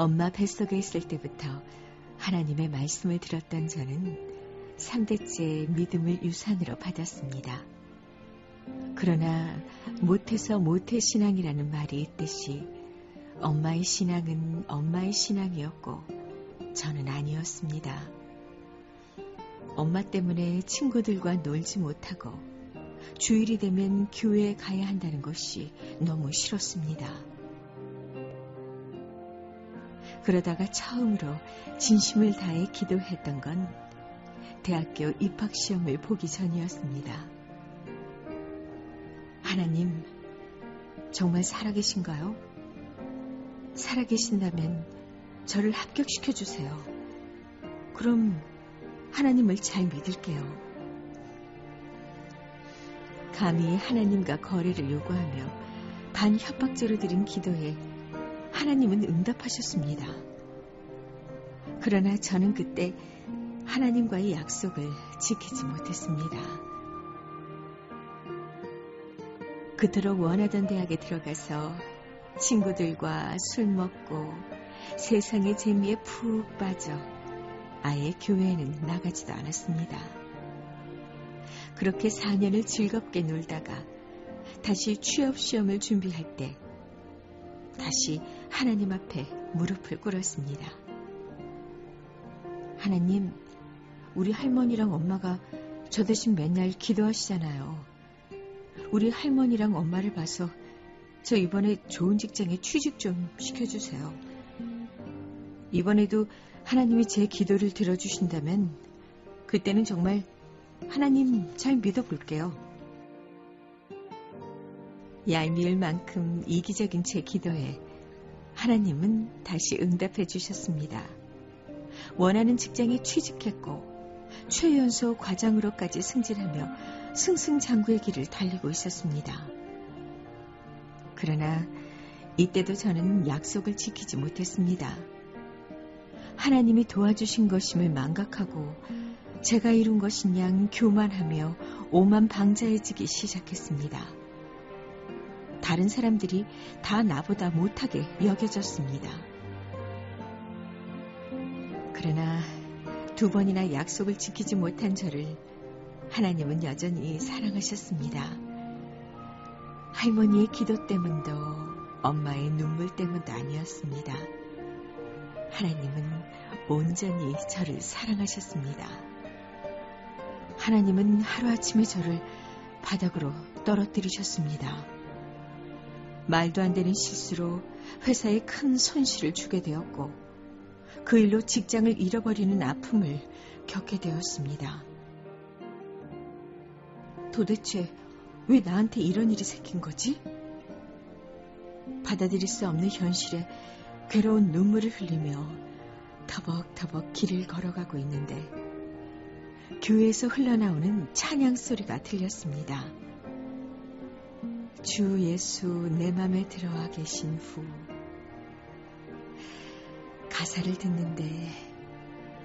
엄마 뱃속에 있을 때부터 하나님의 말씀을 들었던 저는 3대째 믿음을 유산으로 받았습니다. 그러나 못해서 못해 신앙이라는 말이 있듯이 엄마의 신앙은 엄마의 신앙이었고 저는 아니었습니다. 엄마 때문에 친구들과 놀지 못하고 주일이 되면 교회에 가야 한다는 것이 너무 싫었습니다. 그러다가 처음으로 진심을 다해 기도했던 건 대학교 입학시험을 보기 전이었습니다. 하나님, 정말 살아계신가요? 살아계신다면 저를 합격시켜 주세요. 그럼 하나님을 잘 믿을게요. 감히 하나님과 거래를 요구하며 반협박죄로 드린 기도에 하나님은 응답하셨습니다. 그러나 저는 그때 하나님과의 약속을 지키지 못했습니다. 그토록 원하던 대학에 들어가서 친구들과 술 먹고 세상의 재미에 푹 빠져 아예 교회에는 나가지도 않았습니다. 그렇게 4년을 즐겁게 놀다가 다시 취업 시험을 준비할 때 다시 하나님 앞에 무릎을 꿇었습니다. 하나님, 우리 할머니랑 엄마가 저 대신 맨날 기도하시잖아요. 우리 할머니랑 엄마를 봐서 저 이번에 좋은 직장에 취직 좀 시켜주세요. 이번에도 하나님이 제 기도를 들어주신다면 그때는 정말 하나님 잘 믿어볼게요. 얄미울 만큼 이기적인 제 기도에 하나님은 다시 응답해 주셨습니다. 원하는 직장에 취직했고 최연소 과장으로까지 승진하며 승승장구의 길을 달리고 있었습니다. 그러나 이때도 저는 약속을 지키지 못했습니다. 하나님이 도와주신 것임을 망각하고 제가 이룬 것인 양 교만하며 오만 방자해지기 시작했습니다. 다른 사람들이 다 나보다 못하게 여겨졌습니다. 그러나 두 번이나 약속을 지키지 못한 저를 하나님은 여전히 사랑하셨습니다. 할머니의 기도 때문도 엄마의 눈물 때문도 아니었습니다. 하나님은 온전히 저를 사랑하셨습니다. 하나님은 하루아침에 저를 바닥으로 떨어뜨리셨습니다. 말도 안 되는 실수로 회사에 큰 손실을 주게 되었고, 그 일로 직장을 잃어버리는 아픔을 겪게 되었습니다. 도대체 왜 나한테 이런 일이 생긴 거지? 받아들일 수 없는 현실에 괴로운 눈물을 흘리며 터벅터벅 길을 걸어가고 있는데 교회에서 흘러나오는 찬양 소리가 들렸습니다. 주 예수 내 맘에 들어와 계신 후 가사를 듣는데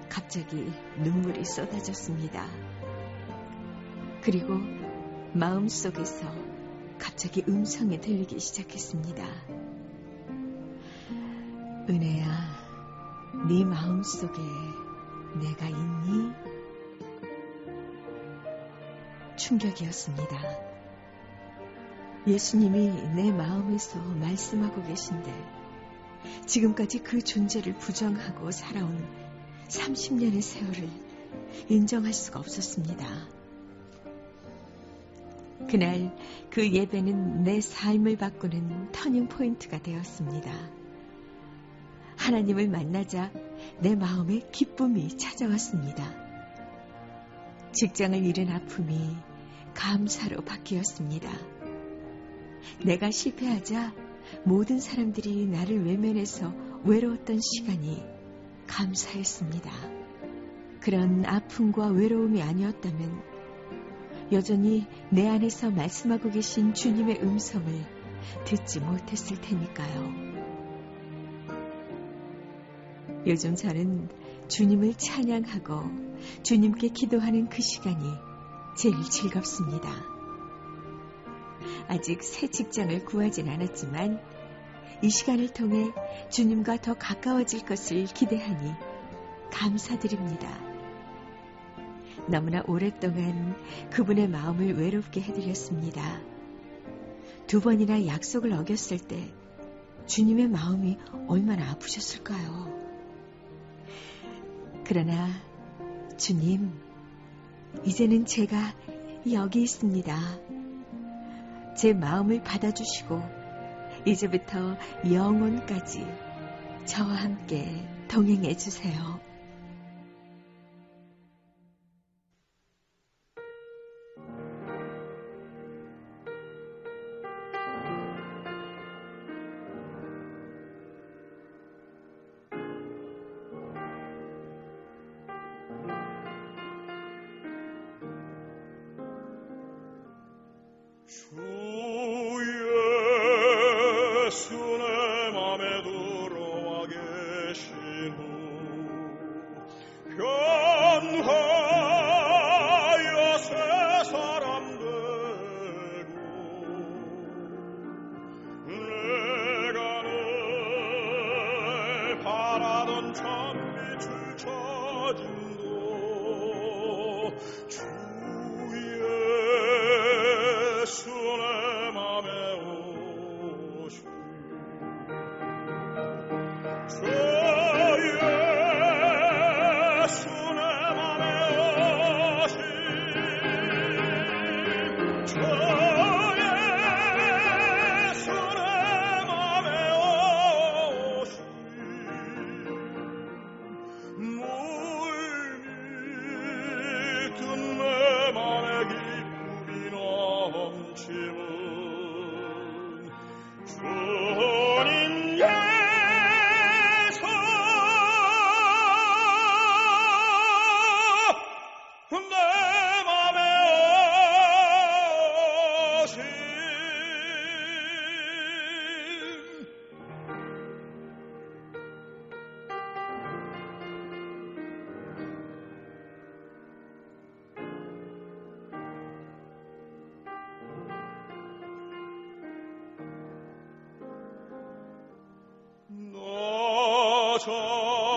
갑자기 눈물이 쏟아졌습니다. 그리고 마음속에서 갑자기 음성이 들리기 시작했습니다. 은혜야, 네 마음속에 내가 있니? 충격이었습니다. 예수님이 내 마음에서 말씀하고 계신데 지금까지 그 존재를 부정하고 살아온 30년의 세월을 인정할 수가 없었습니다. 그날 그 예배는 내 삶을 바꾸는 터닝 포인트가 되었습니다. 하나님을 만나자 내 마음에 기쁨이 찾아왔습니다. 직장을 잃은 아픔이 감사로 바뀌었습니다. 내가 실패하자 모든 사람들이 나를 외면해서 외로웠던 시간이 감사했습니다. 그런 아픔과 외로움이 아니었다면 여전히 내 안에서 말씀하고 계신 주님의 음성을 듣지 못했을 테니까요. 요즘 저는 주님을 찬양하고 주님께 기도하는 그 시간이 제일 즐겁습니다. 아직 새 직장을 구하진 않았지만 이 시간을 통해 주님과 더 가까워질 것을 기대하니 감사드립니다. 너무나 오랫동안 그분의 마음을 외롭게 해드렸습니다. 두 번이나 약속을 어겼을 때 주님의 마음이 얼마나 아프셨을까요? 그러나 주님, 이제는 제가 여기 있습니다. 제 마음을 받아주시고 이제부터 영혼까지 저와 함께 동행해 주세요.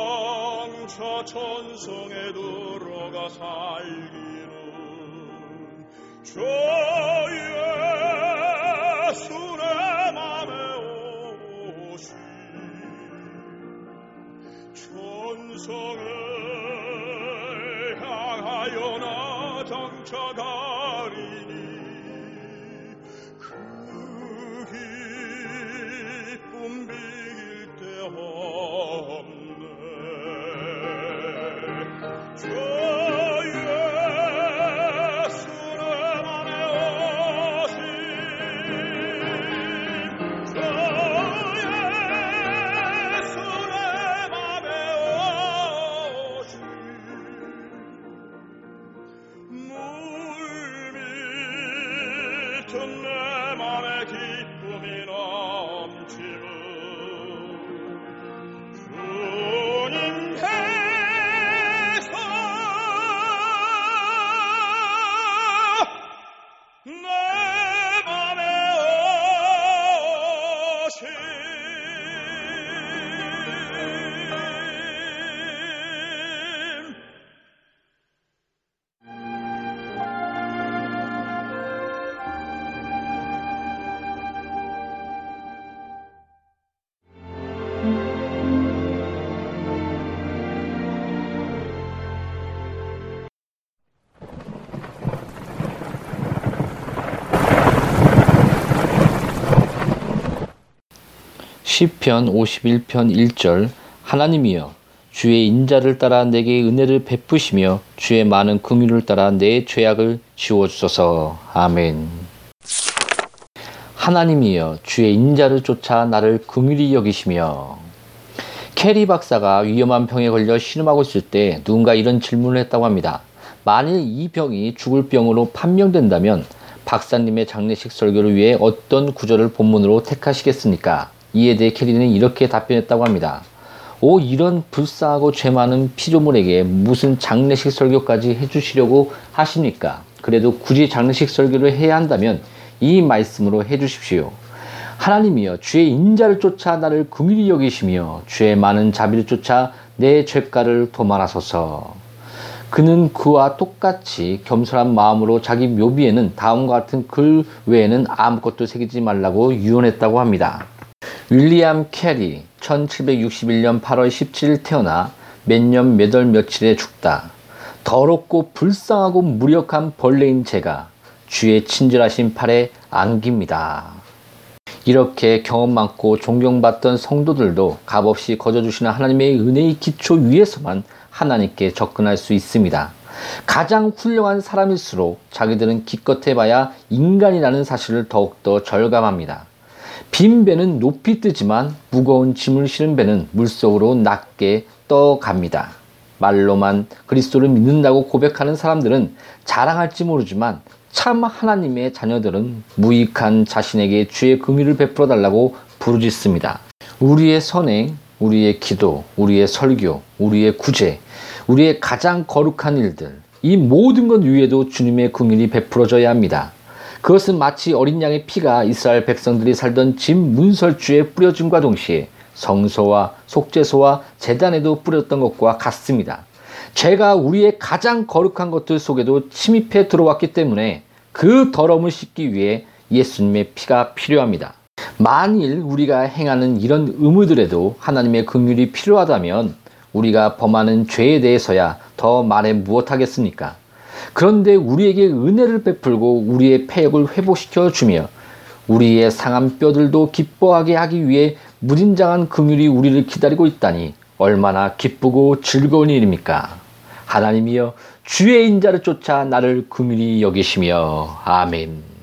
정처 천성에 들어가 살기는 주 예수 내 맘에 오시 천성을 향하여 나 정처 가 시편 51편 1절 하나님이여 주의 인자를 따라 내게 은혜를 베푸시며 주의 많은 긍휼을 따라 내 죄악을 지워 주소서. 아멘. 하나님이여 주의 인자를 쫓아 나를 긍휼히 여기시며 캐리 박사가 위험한 병에 걸려 신음하고 있을 때 누군가 이런 질문을 했다고 합니다. 만일 이 병이 죽을 병으로 판명된다면 박사님의 장례식 설교를 위해 어떤 구절을 본문으로 택하시겠습니까? 이에 대해 캐리는 이렇게 답변했다고 합니다. 오 이런 불쌍하고 죄 많은 피조물에게 무슨 장례식 설교까지 해주시려고 하십니까? 그래도 굳이 장례식 설교를 해야 한다면 이 말씀으로 해주십시오. 하나님이여 주의 인자를 쫓아 나를 긍휼히 여기시며 주의 많은 자비를 쫓아 내 죄가를 도말하소서. 그는 그와 똑같이 겸손한 마음으로 자기 묘비에는 다음과 같은 글 외에는 아무것도 새기지 말라고 유언했다고 합니다. 윌리엄 캐리 1761년 8월 17일 태어나 몇 년 몇 월 며칠에 죽다. 더럽고 불쌍하고 무력한 벌레인 제가 주의 친절하신 팔에 안깁니다. 이렇게 경험 많고 존경받던 성도들도 값없이 거저주시는 하나님의 은혜의 기초 위에서만 하나님께 접근할 수 있습니다. 가장 훌륭한 사람일수록 자기들은 기껏 해봐야 인간이라는 사실을 더욱더 절감합니다. 빈 배는 높이 뜨지만 무거운 짐을 실은 배는 물속으로 낮게 떠갑니다. 말로만 그리스도를 믿는다고 고백하는 사람들은 자랑할지 모르지만 참 하나님의 자녀들은 무익한 자신에게 주의 긍휼을 베풀어 달라고 부르짖습니다. 우리의 선행, 우리의 기도, 우리의 설교, 우리의 구제, 우리의 가장 거룩한 일들, 이 모든 것 위에도 주님의 긍휼이 베풀어져야 합니다. 그것은 마치 어린 양의 피가 이스라엘 백성들이 살던 집 문설주에 뿌려짐과 동시에 성소와 속죄소와 재단에도 뿌렸던 것과 같습니다. 죄가 우리의 가장 거룩한 것들 속에도 침입해 들어왔기 때문에 그 더러움을 씻기 위해 예수님의 피가 필요합니다. 만일 우리가 행하는 이런 의무들에도 하나님의 긍휼이 필요하다면 우리가 범하는 죄에 대해서야 더 말해 무엇하겠습니까? 그런데 우리에게 은혜를 베풀고 우리의 폐역을 회복시켜 주며 우리의 상한 뼈들도 기뻐하게 하기 위해 무진장한 긍휼이 우리를 기다리고 있다니 얼마나 기쁘고 즐거운 일입니까? 하나님이여 주의 인자를 쫓아 나를 긍휼히 여기시며 아멘.